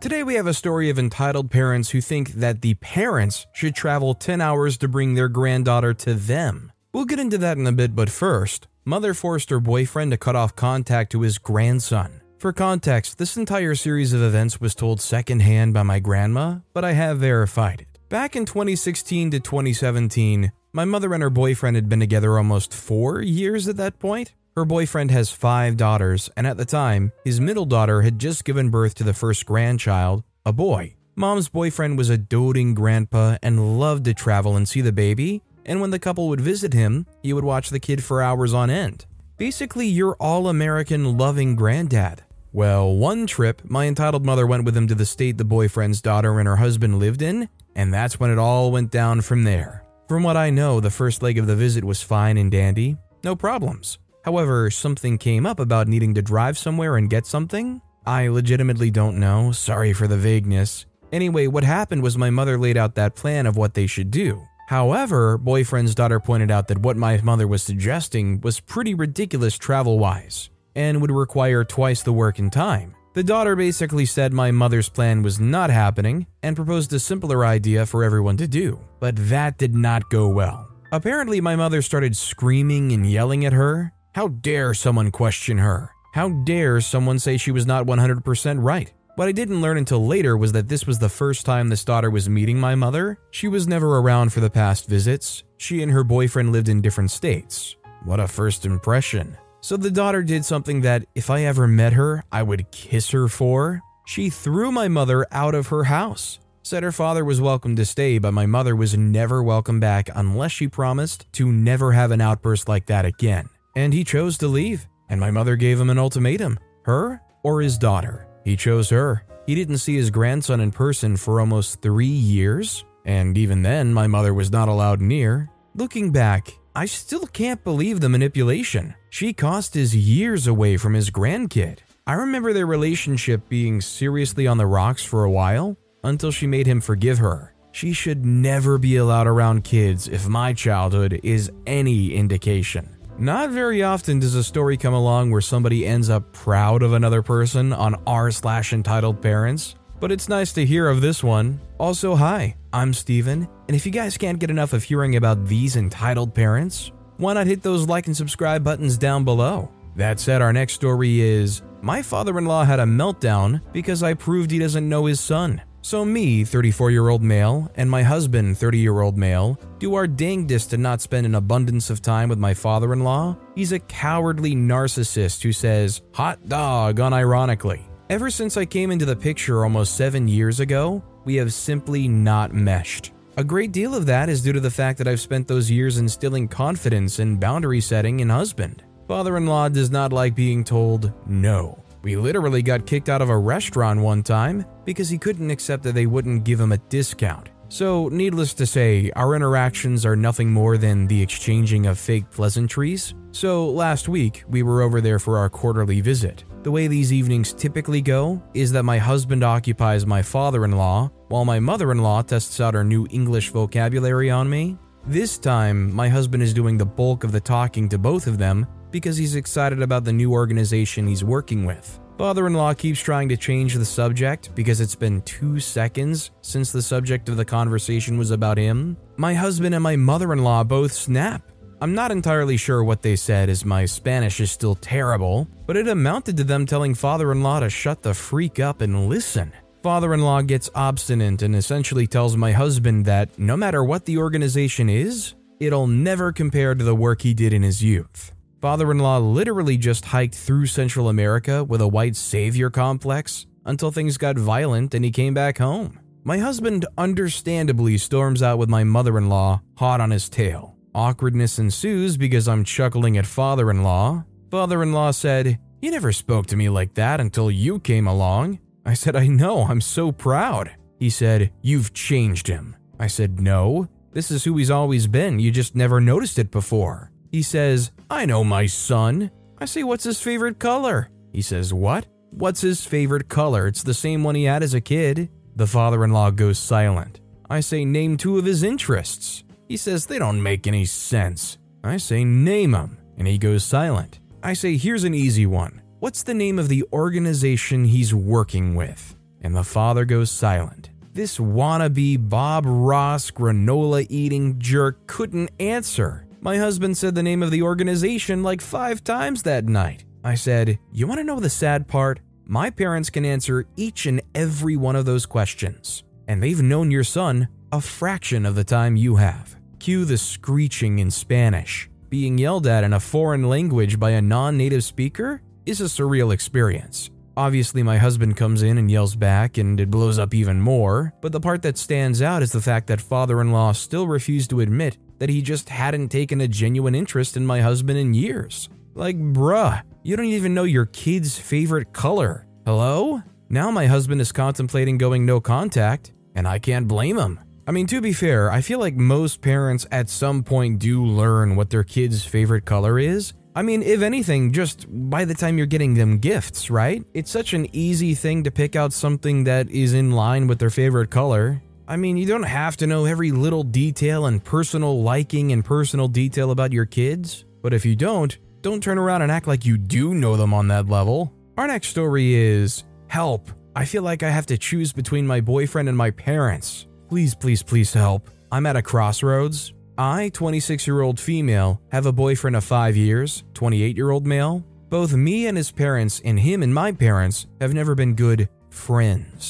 Today, we have a story of entitled parents who think that the parents should travel 10 hours to bring their granddaughter to them. We'll get into that in a bit, but first, mother forced her boyfriend to cut off contact to his grandson. For context, this entire series of events was told secondhand by my grandma, but I have verified it. Back in 2016 to 2017, my mother and her boyfriend had been together almost four years at that point. Her boyfriend has five daughters, and at the time, his middle daughter had just given birth to the first grandchild, a boy. Mom's boyfriend was a doting grandpa and loved to travel and see the baby, and when the couple would visit him, he would watch the kid for hours on end. Basically, your all American loving granddad. Well, one trip, my entitled mother went with him to the state the boyfriend's daughter and her husband lived in, and that's when it all went down from there. From what I know, the first leg of the visit was fine and dandy, no problems. However, something came up about needing to drive somewhere and get something? I legitimately don't know, sorry for the vagueness. Anyway, what happened was my mother laid out that plan of what they should do. However, boyfriend's daughter pointed out that what my mother was suggesting was pretty ridiculous travel wise and would require twice the work and time. The daughter basically said my mother's plan was not happening and proposed a simpler idea for everyone to do, but that did not go well. Apparently, my mother started screaming and yelling at her, how dare someone question her? How dare someone say she was not 100% right? What I didn't learn until later was that this was the first time this daughter was meeting my mother. She was never around for the past visits. She and her boyfriend lived in different states. What a first impression. So the daughter did something that, if I ever met her, I would kiss her for. She threw my mother out of her house. Said her father was welcome to stay, but my mother was never welcome back unless she promised to never have an outburst like that again and he chose to leave. And my mother gave him an ultimatum her or his daughter. He chose her. He didn't see his grandson in person for almost three years, and even then, my mother was not allowed near. Looking back, I still can't believe the manipulation. She cost his years away from his grandkid. I remember their relationship being seriously on the rocks for a while until she made him forgive her. She should never be allowed around kids if my childhood is any indication. Not very often does a story come along where somebody ends up proud of another person on r slash entitled parents, but it's nice to hear of this one. Also, hi, I'm Steven, and if you guys can't get enough of hearing about these entitled parents, why not hit those like and subscribe buttons down below? That said, our next story is My father in law had a meltdown because I proved he doesn't know his son. So, me, 34 year old male, and my husband, 30 year old male, do our dangdest to not spend an abundance of time with my father in law. He's a cowardly narcissist who says, hot dog, unironically. Ever since I came into the picture almost seven years ago, we have simply not meshed. A great deal of that is due to the fact that I've spent those years instilling confidence and boundary setting in husband. Father in law does not like being told no. We literally got kicked out of a restaurant one time because he couldn't accept that they wouldn't give him a discount. So, needless to say, our interactions are nothing more than the exchanging of fake pleasantries. So, last week, we were over there for our quarterly visit. The way these evenings typically go is that my husband occupies my father in law, while my mother in law tests out her new English vocabulary on me. This time, my husband is doing the bulk of the talking to both of them because he's excited about the new organization he's working with. Father in law keeps trying to change the subject because it's been two seconds since the subject of the conversation was about him. My husband and my mother in law both snap. I'm not entirely sure what they said as my Spanish is still terrible, but it amounted to them telling father in law to shut the freak up and listen. Father in law gets obstinate and essentially tells my husband that no matter what the organization is, it'll never compare to the work he did in his youth. Father in law literally just hiked through Central America with a white savior complex until things got violent and he came back home. My husband understandably storms out with my mother in law hot on his tail. Awkwardness ensues because I'm chuckling at father in law. Father in law said, You never spoke to me like that until you came along. I said, I know, I'm so proud. He said, You've changed him. I said, No, this is who he's always been. You just never noticed it before. He says, I know my son. I say, What's his favorite color? He says, What? What's his favorite color? It's the same one he had as a kid. The father in law goes silent. I say, Name two of his interests. He says, They don't make any sense. I say, Name them. And he goes silent. I say, Here's an easy one. What's the name of the organization he's working with? And the father goes silent. This wannabe Bob Ross granola eating jerk couldn't answer. My husband said the name of the organization like five times that night. I said, You want to know the sad part? My parents can answer each and every one of those questions, and they've known your son a fraction of the time you have. Cue the screeching in Spanish. Being yelled at in a foreign language by a non native speaker is a surreal experience. Obviously, my husband comes in and yells back, and it blows up even more. But the part that stands out is the fact that father in law still refused to admit that he just hadn't taken a genuine interest in my husband in years. Like, bruh, you don't even know your kid's favorite color. Hello? Now my husband is contemplating going no contact, and I can't blame him. I mean, to be fair, I feel like most parents at some point do learn what their kid's favorite color is. I mean, if anything, just by the time you're getting them gifts, right? It's such an easy thing to pick out something that is in line with their favorite color. I mean, you don't have to know every little detail and personal liking and personal detail about your kids, but if you don't, don't turn around and act like you do know them on that level. Our next story is Help. I feel like I have to choose between my boyfriend and my parents. Please, please, please help. I'm at a crossroads. I, 26 year old female, have a boyfriend of 5 years, 28 year old male. Both me and his parents, and him and my parents, have never been good friends.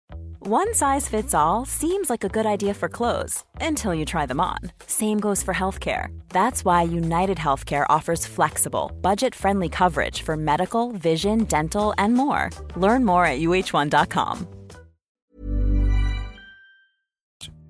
One size fits all seems like a good idea for clothes until you try them on. Same goes for healthcare. That's why United Healthcare offers flexible, budget friendly coverage for medical, vision, dental, and more. Learn more at uh1.com.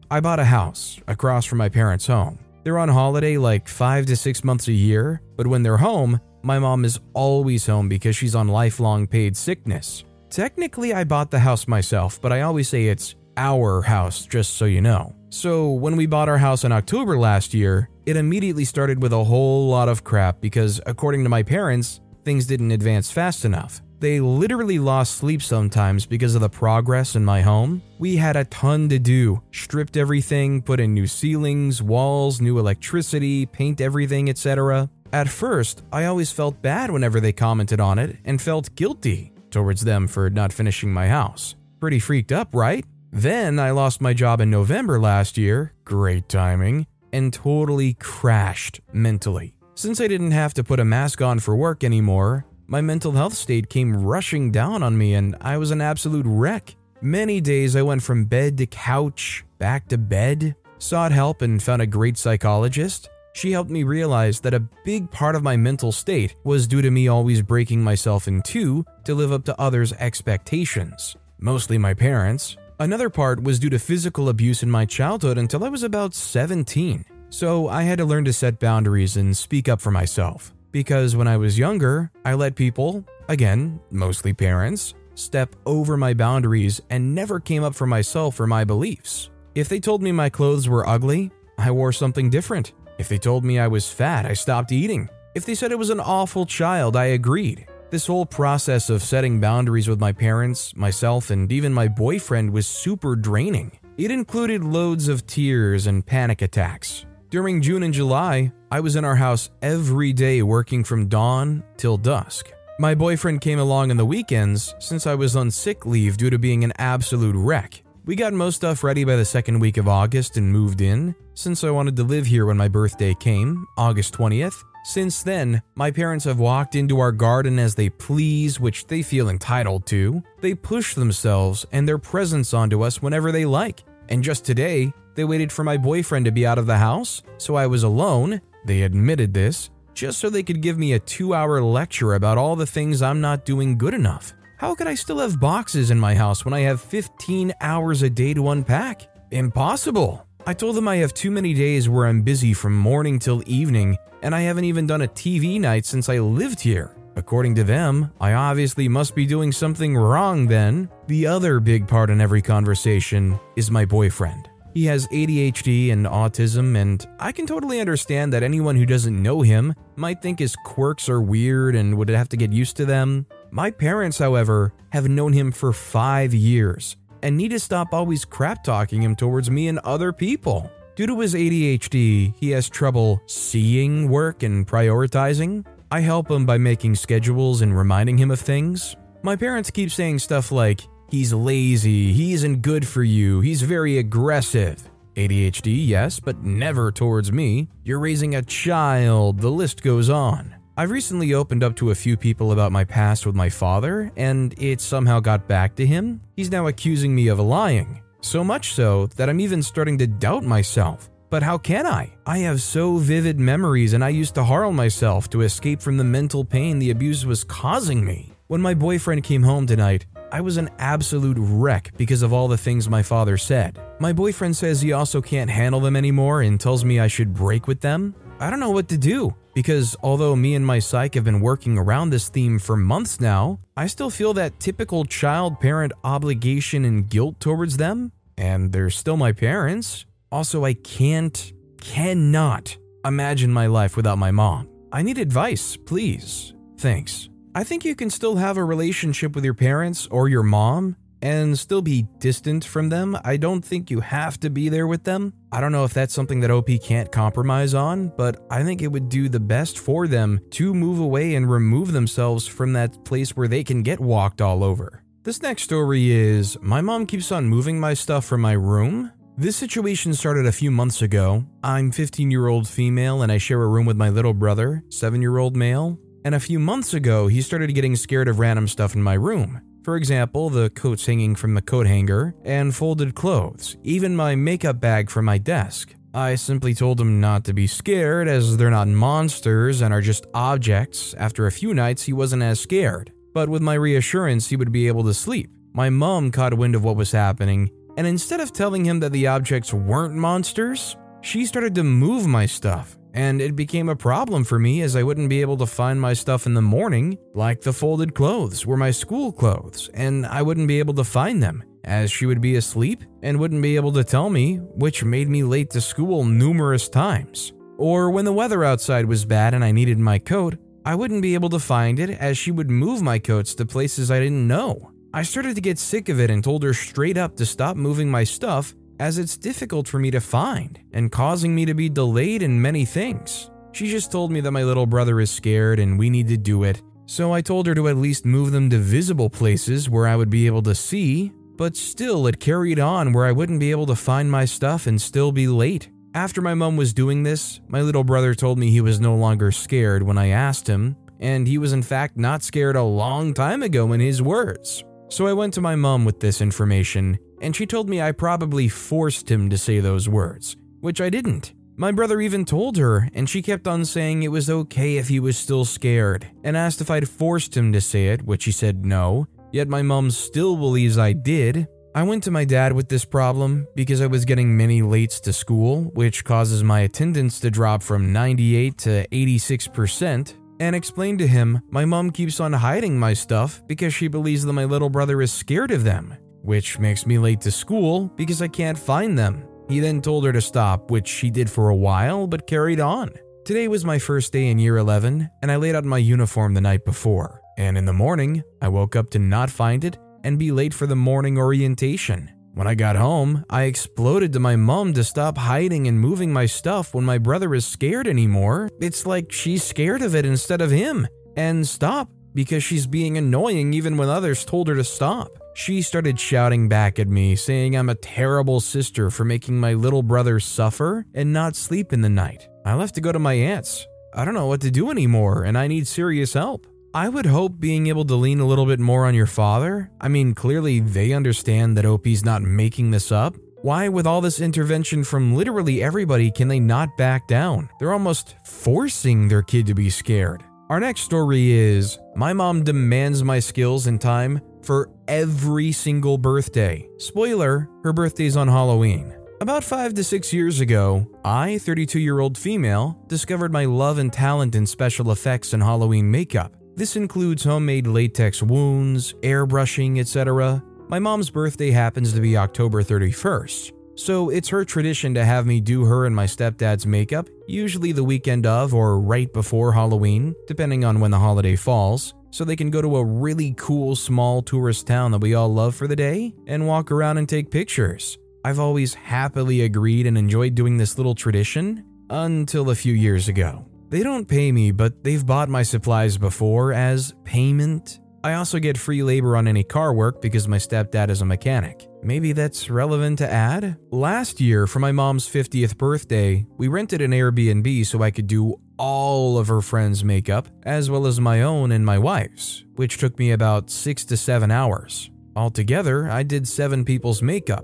I bought a house across from my parents' home. They're on holiday like five to six months a year, but when they're home, my mom is always home because she's on lifelong paid sickness. Technically, I bought the house myself, but I always say it's our house, just so you know. So, when we bought our house in October last year, it immediately started with a whole lot of crap because, according to my parents, things didn't advance fast enough. They literally lost sleep sometimes because of the progress in my home. We had a ton to do stripped everything, put in new ceilings, walls, new electricity, paint everything, etc. At first, I always felt bad whenever they commented on it and felt guilty towards them for not finishing my house. Pretty freaked up, right? Then I lost my job in November last year, great timing, and totally crashed mentally. Since I didn't have to put a mask on for work anymore, my mental health state came rushing down on me and I was an absolute wreck. Many days I went from bed to couch, back to bed, sought help and found a great psychologist. She helped me realize that a big part of my mental state was due to me always breaking myself in two to live up to others' expectations, mostly my parents. Another part was due to physical abuse in my childhood until I was about 17. So I had to learn to set boundaries and speak up for myself. Because when I was younger, I let people, again, mostly parents, step over my boundaries and never came up for myself or my beliefs. If they told me my clothes were ugly, I wore something different. If they told me I was fat, I stopped eating. If they said I was an awful child, I agreed. This whole process of setting boundaries with my parents, myself, and even my boyfriend was super draining. It included loads of tears and panic attacks. During June and July, I was in our house every day working from dawn till dusk. My boyfriend came along on the weekends since I was on sick leave due to being an absolute wreck. We got most stuff ready by the second week of August and moved in, since I wanted to live here when my birthday came, August 20th. Since then, my parents have walked into our garden as they please, which they feel entitled to. They push themselves and their presents onto us whenever they like. And just today, they waited for my boyfriend to be out of the house, so I was alone. They admitted this, just so they could give me a two hour lecture about all the things I'm not doing good enough. How could I still have boxes in my house when I have 15 hours a day to unpack? Impossible. I told them I have too many days where I'm busy from morning till evening, and I haven't even done a TV night since I lived here. According to them, I obviously must be doing something wrong then. The other big part in every conversation is my boyfriend. He has ADHD and autism, and I can totally understand that anyone who doesn't know him might think his quirks are weird and would have to get used to them. My parents, however, have known him for five years and need to stop always crap talking him towards me and other people. Due to his ADHD, he has trouble seeing work and prioritizing. I help him by making schedules and reminding him of things. My parents keep saying stuff like, he's lazy, he isn't good for you, he's very aggressive. ADHD, yes, but never towards me. You're raising a child, the list goes on. I've recently opened up to a few people about my past with my father, and it somehow got back to him. He's now accusing me of lying. So much so that I'm even starting to doubt myself. But how can I? I have so vivid memories, and I used to harm myself to escape from the mental pain the abuse was causing me. When my boyfriend came home tonight, I was an absolute wreck because of all the things my father said. My boyfriend says he also can't handle them anymore and tells me I should break with them. I don't know what to do because although me and my psych have been working around this theme for months now, I still feel that typical child parent obligation and guilt towards them, and they're still my parents. Also, I can't, cannot imagine my life without my mom. I need advice, please. Thanks. I think you can still have a relationship with your parents or your mom and still be distant from them. I don't think you have to be there with them. I don't know if that's something that OP can't compromise on, but I think it would do the best for them to move away and remove themselves from that place where they can get walked all over. This next story is My mom keeps on moving my stuff from my room. This situation started a few months ago. I'm 15 year old female and I share a room with my little brother, 7 year old male. And a few months ago, he started getting scared of random stuff in my room. For example, the coats hanging from the coat hanger, and folded clothes, even my makeup bag from my desk. I simply told him not to be scared as they're not monsters and are just objects. After a few nights, he wasn't as scared. But with my reassurance, he would be able to sleep. My mom caught wind of what was happening, and instead of telling him that the objects weren't monsters, she started to move my stuff and it became a problem for me as I wouldn't be able to find my stuff in the morning, like the folded clothes were my school clothes, and I wouldn't be able to find them, as she would be asleep and wouldn't be able to tell me, which made me late to school numerous times. Or when the weather outside was bad and I needed my coat, I wouldn't be able to find it as she would move my coats to places I didn't know. I started to get sick of it and told her straight up to stop moving my stuff as it's difficult for me to find and causing me to be delayed in many things. She just told me that my little brother is scared and we need to do it, so I told her to at least move them to visible places where I would be able to see, but still it carried on where I wouldn't be able to find my stuff and still be late. After my mom was doing this, my little brother told me he was no longer scared when I asked him, and he was in fact not scared a long time ago in his words. So I went to my mom with this information, and she told me I probably forced him to say those words, which I didn't. My brother even told her, and she kept on saying it was okay if he was still scared, and asked if I'd forced him to say it, which he said no. Yet my mom still believes I did. I went to my dad with this problem because I was getting many lates to school, which causes my attendance to drop from 98 to 86%, and explained to him my mom keeps on hiding my stuff because she believes that my little brother is scared of them, which makes me late to school because I can't find them. He then told her to stop, which she did for a while but carried on. Today was my first day in year 11, and I laid out my uniform the night before. And in the morning, I woke up to not find it and be late for the morning orientation. When I got home, I exploded to my mom to stop hiding and moving my stuff when my brother is scared anymore. It's like she's scared of it instead of him. And stop. because she's being annoying even when others told her to stop. She started shouting back at me, saying I'm a terrible sister for making my little brother suffer and not sleep in the night. I left to go to my aunt's. I don't know what to do anymore, and I need serious help. I would hope being able to lean a little bit more on your father. I mean, clearly they understand that OP's not making this up. Why, with all this intervention from literally everybody, can they not back down? They're almost forcing their kid to be scared. Our next story is My mom demands my skills and time for every single birthday. Spoiler, her birthday's on Halloween. About five to six years ago, I, 32 year old female, discovered my love and talent in special effects and Halloween makeup. This includes homemade latex wounds, airbrushing, etc. My mom's birthday happens to be October 31st, so it's her tradition to have me do her and my stepdad's makeup, usually the weekend of or right before Halloween, depending on when the holiday falls, so they can go to a really cool small tourist town that we all love for the day and walk around and take pictures. I've always happily agreed and enjoyed doing this little tradition until a few years ago. They don't pay me, but they've bought my supplies before as payment I also get free labor on any car work because my stepdad is a mechanic. Maybe that's relevant to add? Last year, for my mom's 50th birthday, we rented an Airbnb so I could do all of her friends' makeup, as well as my own and my wife's, which took me about six to seven hours. Altogether, I did seven people's makeup.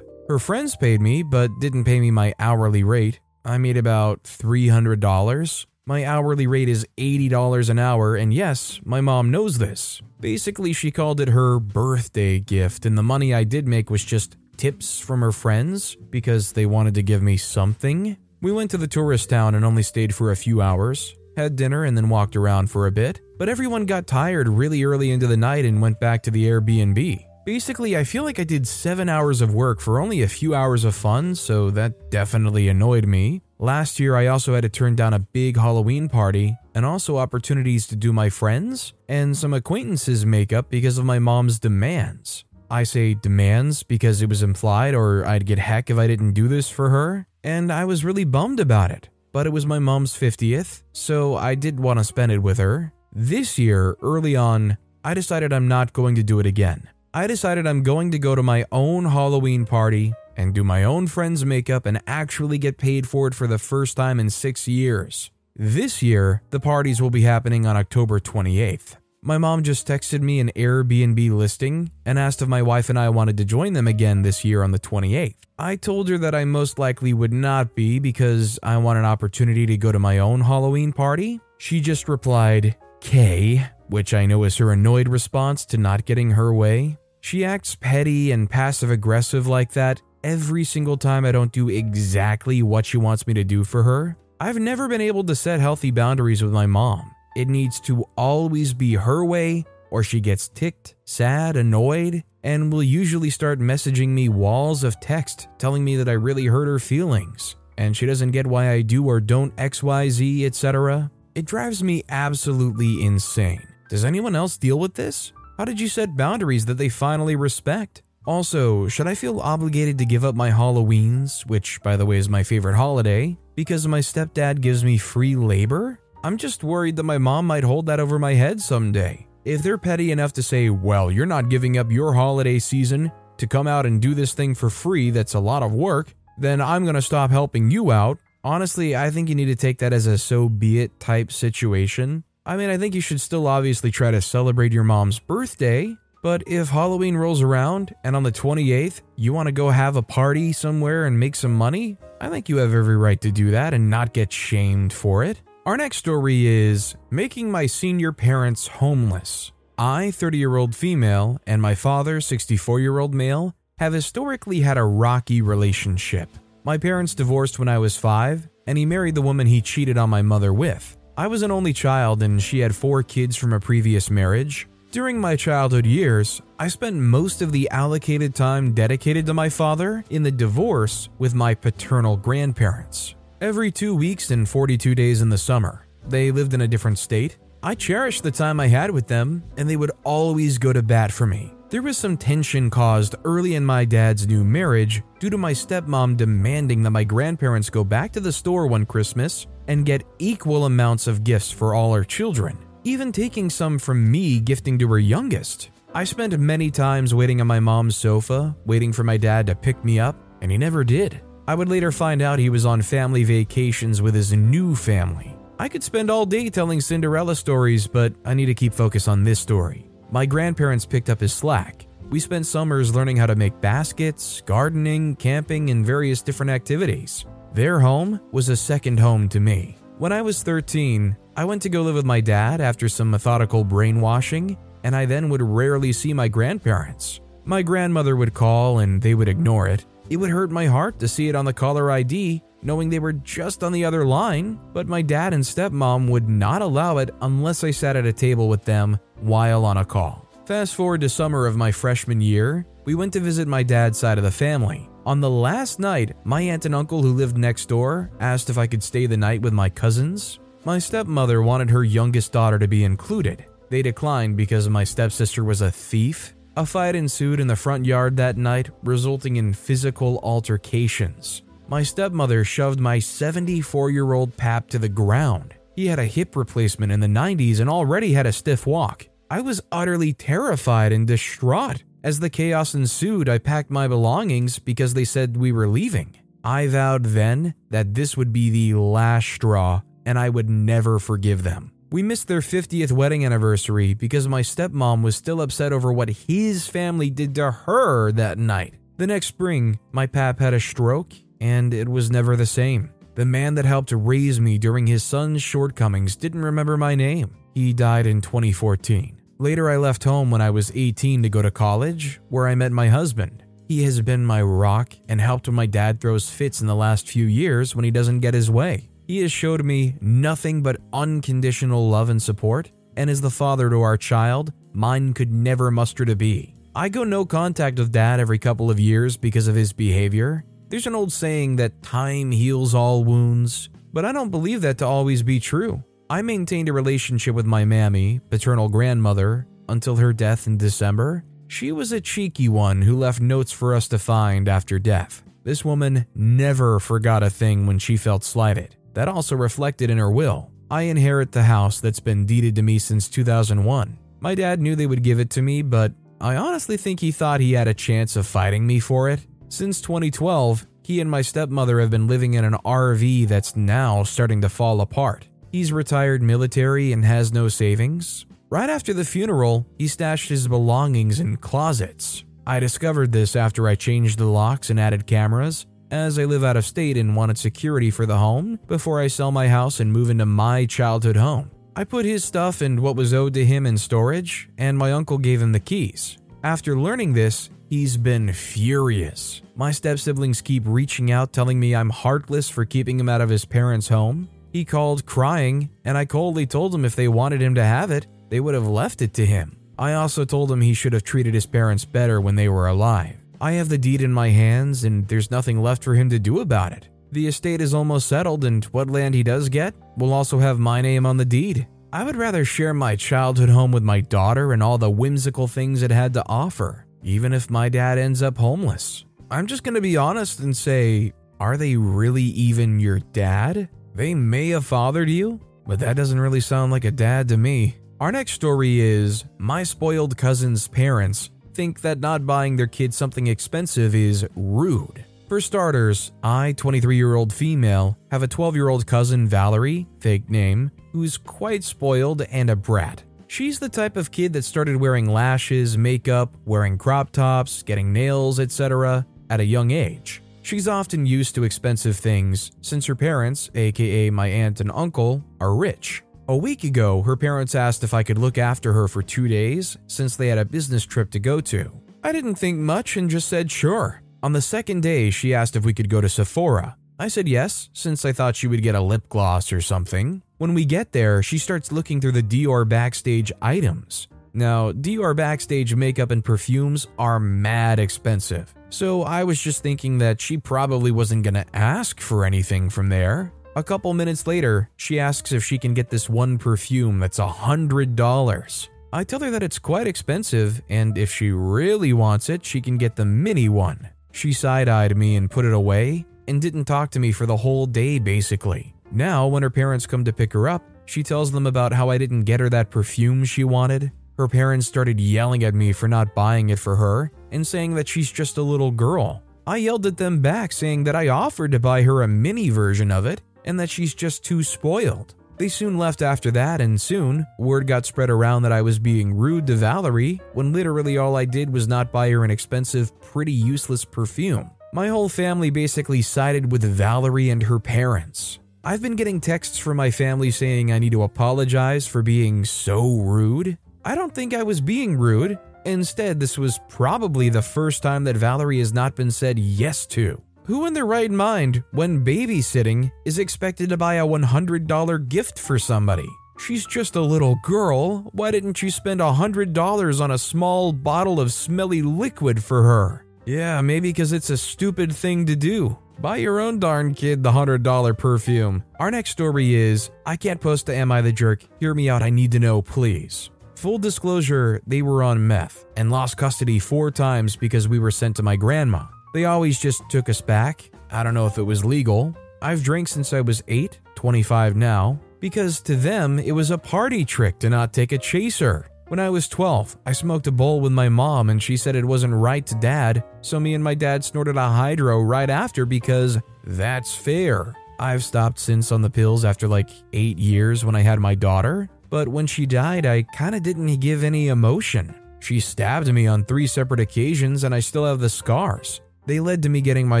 Her friends paid me, but didn't pay me my hourly rate. I made about $300. My hourly rate is $80 an hour, and yes, my mom knows this. Basically, she called it her birthday gift, and the money I did make was just tips from her friends because they wanted to give me something. We went to the tourist town and only stayed for a few hours, had dinner, and then walked around for a bit. But everyone got tired really early into the night and went back to the Airbnb. Basically, I feel like I did seven hours of work for only a few hours of fun, so that definitely annoyed me. Last year, I also had to turn down a big Halloween party and also opportunities to do my friends and some acquaintances' makeup because of my mom's demands. I say demands because it was implied or I'd get heck if I didn't do this for her, and I was really bummed about it. But it was my mom's 50th, so I did want to spend it with her. This year, early on, I decided I'm not going to do it again. I decided I'm going to go to my own Halloween party and do my own friend's makeup and actually get paid for it for the first time in six years. This year, the parties will be happening on October 28th. My mom just texted me an Airbnb listing and asked if my wife and I wanted to join them again this year on the 28th. I told her that I most likely would not be because I want an opportunity to go to my own Halloween party. She just replied, K, which I know is her annoyed response to not getting her way. She acts petty and passive aggressive like that every single time I don't do exactly what she wants me to do for her. I've never been able to set healthy boundaries with my mom. It needs to always be her way, or she gets ticked, sad, annoyed, and will usually start messaging me walls of text telling me that I really hurt her feelings, and she doesn't get why I do or don't XYZ, etc. It drives me absolutely insane. Does anyone else deal with this? How did you set boundaries that they finally respect? Also, should I feel obligated to give up my Halloweens, which by the way is my favorite holiday, because my stepdad gives me free labor? I'm just worried that my mom might hold that over my head someday. If they're petty enough to say, well, you're not giving up your holiday season to come out and do this thing for free that's a lot of work, then I'm gonna stop helping you out. Honestly, I think you need to take that as a so be it type situation I mean, I think you should still obviously try to celebrate your mom's birthday, but if Halloween rolls around and on the 28th you want to go have a party somewhere and make some money, I think you have every right to do that and not get shamed for it. Our next story is Making My Senior Parents Homeless. I, 30 year old female, and my father, 64 year old male, have historically had a rocky relationship. My parents divorced when I was five, and he married the woman he cheated on my mother with. I was an only child and she had four kids from a previous marriage. During my childhood years, I spent most of the allocated time dedicated to my father in the divorce with my paternal grandparents. Every two weeks and 42 days in the summer, they lived in a different state. I cherished the time I had with them, and they would always go to bat for me. There was some tension caused early in my dad's new marriage due to my stepmom demanding that my grandparents go back to the store one Christmas and get equal amounts of gifts for all her children, even taking some from me gifting to her youngest. I spent many times waiting on my mom's sofa, waiting for my dad to pick me up, and he never did. I would later find out he was on family vacations with his new family. I could spend all day telling Cinderella stories, but I need to keep focus on this story. My grandparents picked up his slack. We spent summers learning how to make baskets, gardening, camping, and various different activities. Their home was a second home to me. When I was 13, I went to go live with my dad after some methodical brainwashing, and I then would rarely see my grandparents. My grandmother would call and they would ignore it. It would hurt my heart to see it on the caller ID, knowing they were just on the other line, but my dad and stepmom would not allow it unless I sat at a table with them while on a call. Fast forward to summer of my freshman year, we went to visit my dad's side of the family. On the last night, my aunt and uncle who lived next door asked if I could stay the night with my cousins. My stepmother wanted her youngest daughter to be included. They declined because my stepsister was a thief. A fight ensued in the front yard that night, resulting in physical altercations. My stepmother shoved my 74 year old pap to the ground. He had a hip replacement in the 90s and already had a stiff walk. I was utterly terrified and distraught. As the chaos ensued, I packed my belongings because they said we were leaving. I vowed then that this would be the last straw and I would never forgive them. We missed their 50th wedding anniversary because my stepmom was still upset over what his family did to her that night. The next spring, my pap had a stroke and it was never the same. The man that helped raise me during his son's shortcomings didn't remember my name. He died in 2014. Later, I left home when I was 18 to go to college, where I met my husband. He has been my rock and helped when my dad throws fits in the last few years when he doesn't get his way. He has showed me nothing but unconditional love and support, and is the father to our child mine could never muster to be. I go no contact with dad every couple of years because of his behavior. There's an old saying that time heals all wounds, but I don't believe that to always be true. I maintained a relationship with my mammy, paternal grandmother, until her death in December. She was a cheeky one who left notes for us to find after death. This woman never forgot a thing when she felt slighted. That also reflected in her will. I inherit the house that's been deeded to me since 2001. My dad knew they would give it to me, but I honestly think he thought he had a chance of fighting me for it. Since 2012, he and my stepmother have been living in an RV that's now starting to fall apart. He's retired military and has no savings. Right after the funeral, he stashed his belongings in closets. I discovered this after I changed the locks and added cameras, as I live out of state and wanted security for the home before I sell my house and move into my childhood home. I put his stuff and what was owed to him in storage, and my uncle gave him the keys. After learning this, he's been furious. My step siblings keep reaching out telling me I'm heartless for keeping him out of his parents' home, he called crying, and I coldly told him if they wanted him to have it, they would have left it to him. I also told him he should have treated his parents better when they were alive. I have the deed in my hands, and there's nothing left for him to do about it. The estate is almost settled, and what land he does get will also have my name on the deed. I would rather share my childhood home with my daughter and all the whimsical things it had to offer, even if my dad ends up homeless. I'm just gonna be honest and say, are they really even your dad? They may have fathered you, but that doesn't really sound like a dad to me. Our next story is My spoiled cousin's parents think that not buying their kid something expensive is rude. For starters, I, 23 year old female, have a 12 year old cousin, Valerie, fake name, who's quite spoiled and a brat. She's the type of kid that started wearing lashes, makeup, wearing crop tops, getting nails, etc. at a young age. She's often used to expensive things since her parents, aka my aunt and uncle, are rich. A week ago, her parents asked if I could look after her for two days since they had a business trip to go to. I didn't think much and just said sure. On the second day, she asked if we could go to Sephora. I said yes, since I thought she would get a lip gloss or something. When we get there, she starts looking through the Dior backstage items. Now, Dior backstage makeup and perfumes are mad expensive, so I was just thinking that she probably wasn't gonna ask for anything from there. A couple minutes later, she asks if she can get this one perfume that's a hundred dollars. I tell her that it's quite expensive, and if she really wants it, she can get the mini one. She side eyed me and put it away, and didn't talk to me for the whole day basically. Now, when her parents come to pick her up, she tells them about how I didn't get her that perfume she wanted. Her parents started yelling at me for not buying it for her and saying that she's just a little girl. I yelled at them back saying that I offered to buy her a mini version of it and that she's just too spoiled. They soon left after that, and soon, word got spread around that I was being rude to Valerie when literally all I did was not buy her an expensive, pretty useless perfume. My whole family basically sided with Valerie and her parents. I've been getting texts from my family saying I need to apologize for being so rude. I don't think I was being rude. Instead, this was probably the first time that Valerie has not been said yes to. Who in their right mind, when babysitting, is expected to buy a $100 gift for somebody? She's just a little girl. Why didn't you spend $100 on a small bottle of smelly liquid for her? Yeah, maybe because it's a stupid thing to do. Buy your own darn kid the $100 perfume. Our next story is I can't post to Am I the Jerk? Hear me out, I need to know, please. Full disclosure, they were on meth and lost custody four times because we were sent to my grandma. They always just took us back. I don't know if it was legal. I've drank since I was 8, 25 now, because to them it was a party trick to not take a chaser. When I was 12, I smoked a bowl with my mom and she said it wasn't right to dad, so me and my dad snorted a hydro right after because that's fair. I've stopped since on the pills after like 8 years when I had my daughter, but when she died, I kinda didn't give any emotion. She stabbed me on three separate occasions and I still have the scars. They led to me getting my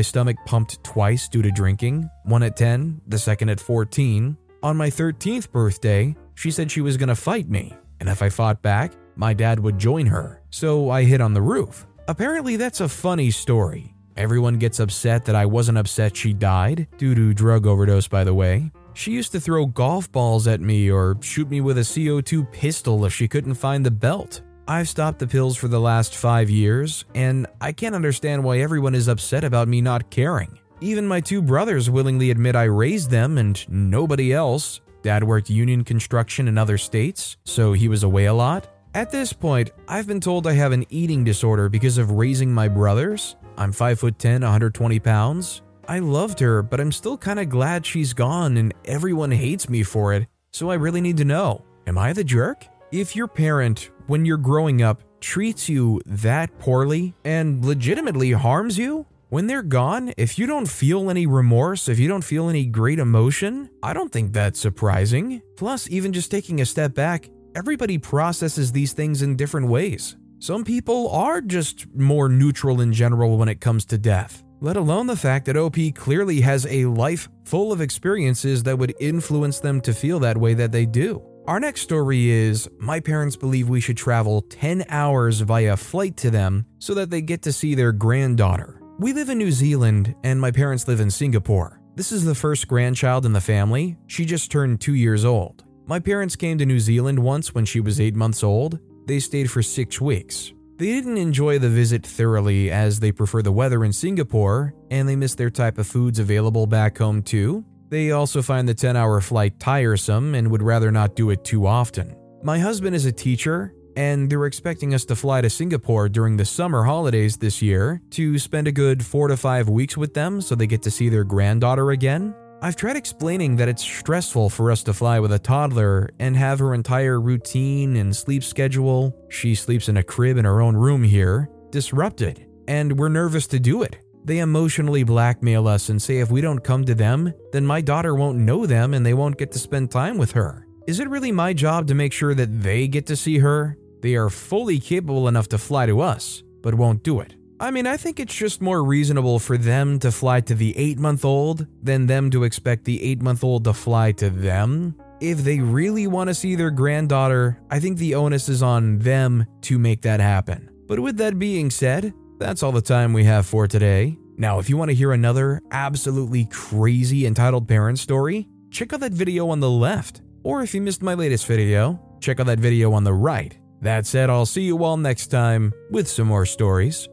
stomach pumped twice due to drinking, one at 10, the second at 14. On my 13th birthday, she said she was gonna fight me, and if I fought back, my dad would join her, so I hid on the roof. Apparently, that's a funny story. Everyone gets upset that I wasn't upset she died, due to drug overdose, by the way. She used to throw golf balls at me or shoot me with a CO2 pistol if she couldn't find the belt. I've stopped the pills for the last five years, and I can't understand why everyone is upset about me not caring. Even my two brothers willingly admit I raised them and nobody else. Dad worked union construction in other states, so he was away a lot. At this point, I've been told I have an eating disorder because of raising my brothers. I'm 5 foot 10, 120 pounds. I loved her, but I'm still kind of glad she's gone and everyone hates me for it, so I really need to know Am I the jerk? If your parent, when you're growing up, treats you that poorly and legitimately harms you, when they're gone, if you don't feel any remorse, if you don't feel any great emotion, I don't think that's surprising. Plus, even just taking a step back, everybody processes these things in different ways. Some people are just more neutral in general when it comes to death, let alone the fact that OP clearly has a life full of experiences that would influence them to feel that way that they do. Our next story is My parents believe we should travel 10 hours via flight to them so that they get to see their granddaughter. We live in New Zealand and my parents live in Singapore. This is the first grandchild in the family. She just turned two years old. My parents came to New Zealand once when she was eight months old. They stayed for six weeks. They didn't enjoy the visit thoroughly as they prefer the weather in Singapore and they miss their type of foods available back home too. They also find the 10 hour flight tiresome and would rather not do it too often. My husband is a teacher, and they're expecting us to fly to Singapore during the summer holidays this year to spend a good four to five weeks with them so they get to see their granddaughter again. I've tried explaining that it's stressful for us to fly with a toddler and have her entire routine and sleep schedule, she sleeps in a crib in her own room here, disrupted, and we're nervous to do it. They emotionally blackmail us and say if we don't come to them, then my daughter won't know them and they won't get to spend time with her. Is it really my job to make sure that they get to see her? They are fully capable enough to fly to us, but won't do it. I mean, I think it's just more reasonable for them to fly to the 8 month old than them to expect the 8 month old to fly to them. If they really want to see their granddaughter, I think the onus is on them to make that happen. But with that being said, that's all the time we have for today. Now, if you want to hear another absolutely crazy entitled parent story, check out that video on the left. Or if you missed my latest video, check out that video on the right. That said, I'll see you all next time with some more stories